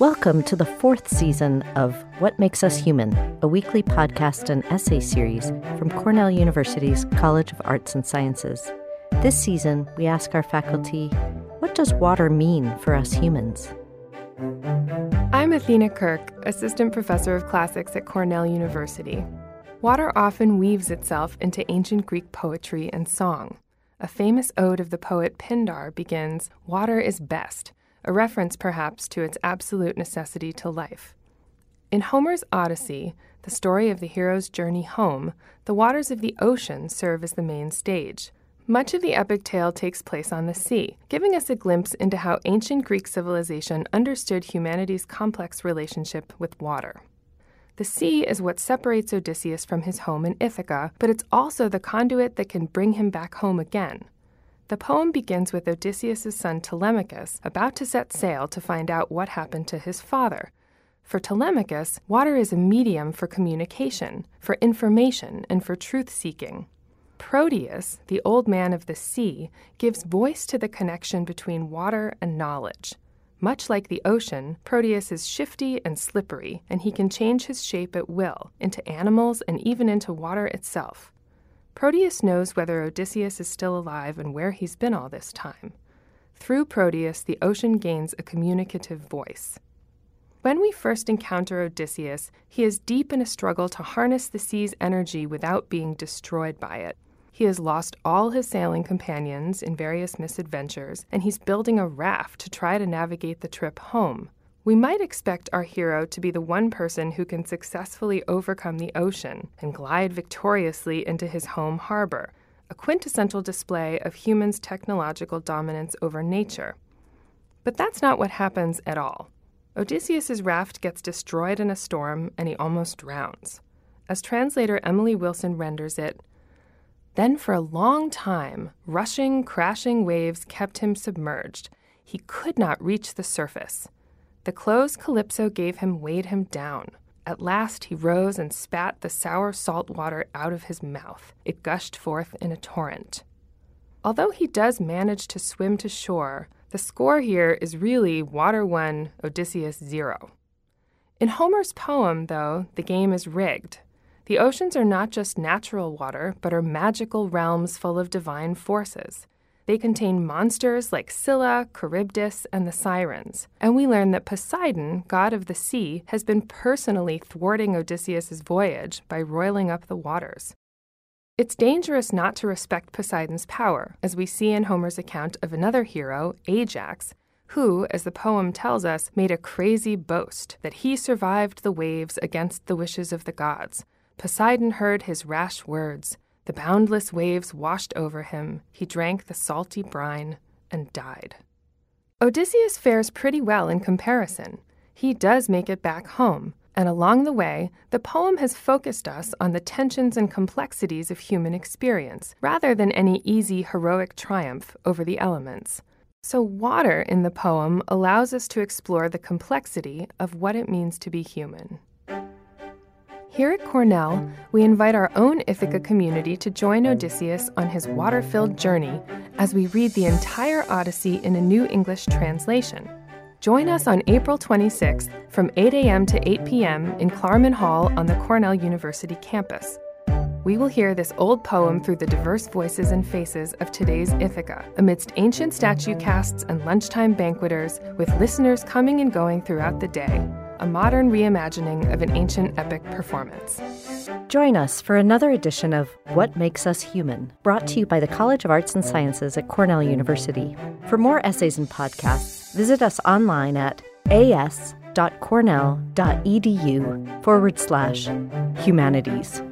Welcome to the fourth season of What Makes Us Human, a weekly podcast and essay series from Cornell University's College of Arts and Sciences. This season, we ask our faculty what does water mean for us humans? I'm Athena Kirk, Assistant Professor of Classics at Cornell University. Water often weaves itself into ancient Greek poetry and song. A famous ode of the poet Pindar begins Water is best a reference perhaps to its absolute necessity to life. In Homer's Odyssey, the story of the hero's journey home, the waters of the ocean serve as the main stage. Much of the epic tale takes place on the sea, giving us a glimpse into how ancient Greek civilization understood humanity's complex relationship with water. The sea is what separates Odysseus from his home in Ithaca, but it's also the conduit that can bring him back home again. The poem begins with Odysseus' son Telemachus about to set sail to find out what happened to his father. For Telemachus, water is a medium for communication, for information, and for truth seeking. Proteus, the old man of the sea, gives voice to the connection between water and knowledge. Much like the ocean, Proteus is shifty and slippery, and he can change his shape at will into animals and even into water itself. Proteus knows whether Odysseus is still alive and where he's been all this time. Through Proteus, the ocean gains a communicative voice. When we first encounter Odysseus, he is deep in a struggle to harness the sea's energy without being destroyed by it. He has lost all his sailing companions in various misadventures, and he's building a raft to try to navigate the trip home. We might expect our hero to be the one person who can successfully overcome the ocean and glide victoriously into his home harbor, a quintessential display of humans' technological dominance over nature. But that's not what happens at all. Odysseus's raft gets destroyed in a storm and he almost drowns. As translator Emily Wilson renders it, then for a long time, rushing, crashing waves kept him submerged. He could not reach the surface. The clothes Calypso gave him weighed him down. At last he rose and spat the sour salt water out of his mouth. It gushed forth in a torrent. Although he does manage to swim to shore, the score here is really Water 1, Odysseus 0. In Homer's poem, though, the game is rigged. The oceans are not just natural water, but are magical realms full of divine forces. They contain monsters like Scylla, Charybdis, and the Sirens. And we learn that Poseidon, god of the sea, has been personally thwarting Odysseus' voyage by roiling up the waters. It's dangerous not to respect Poseidon's power, as we see in Homer's account of another hero, Ajax, who, as the poem tells us, made a crazy boast that he survived the waves against the wishes of the gods. Poseidon heard his rash words. The boundless waves washed over him. He drank the salty brine and died. Odysseus fares pretty well in comparison. He does make it back home, and along the way, the poem has focused us on the tensions and complexities of human experience, rather than any easy heroic triumph over the elements. So, water in the poem allows us to explore the complexity of what it means to be human. Here at Cornell, we invite our own Ithaca community to join Odysseus on his water filled journey as we read the entire Odyssey in a new English translation. Join us on April 26th from 8 a.m. to 8 p.m. in Klarman Hall on the Cornell University campus. We will hear this old poem through the diverse voices and faces of today's Ithaca, amidst ancient statue casts and lunchtime banqueters, with listeners coming and going throughout the day a modern reimagining of an ancient epic performance. Join us for another edition of What Makes Us Human, brought to you by the College of Arts and Sciences at Cornell University. For more essays and podcasts, visit us online at as.cornell.edu forward slash humanities.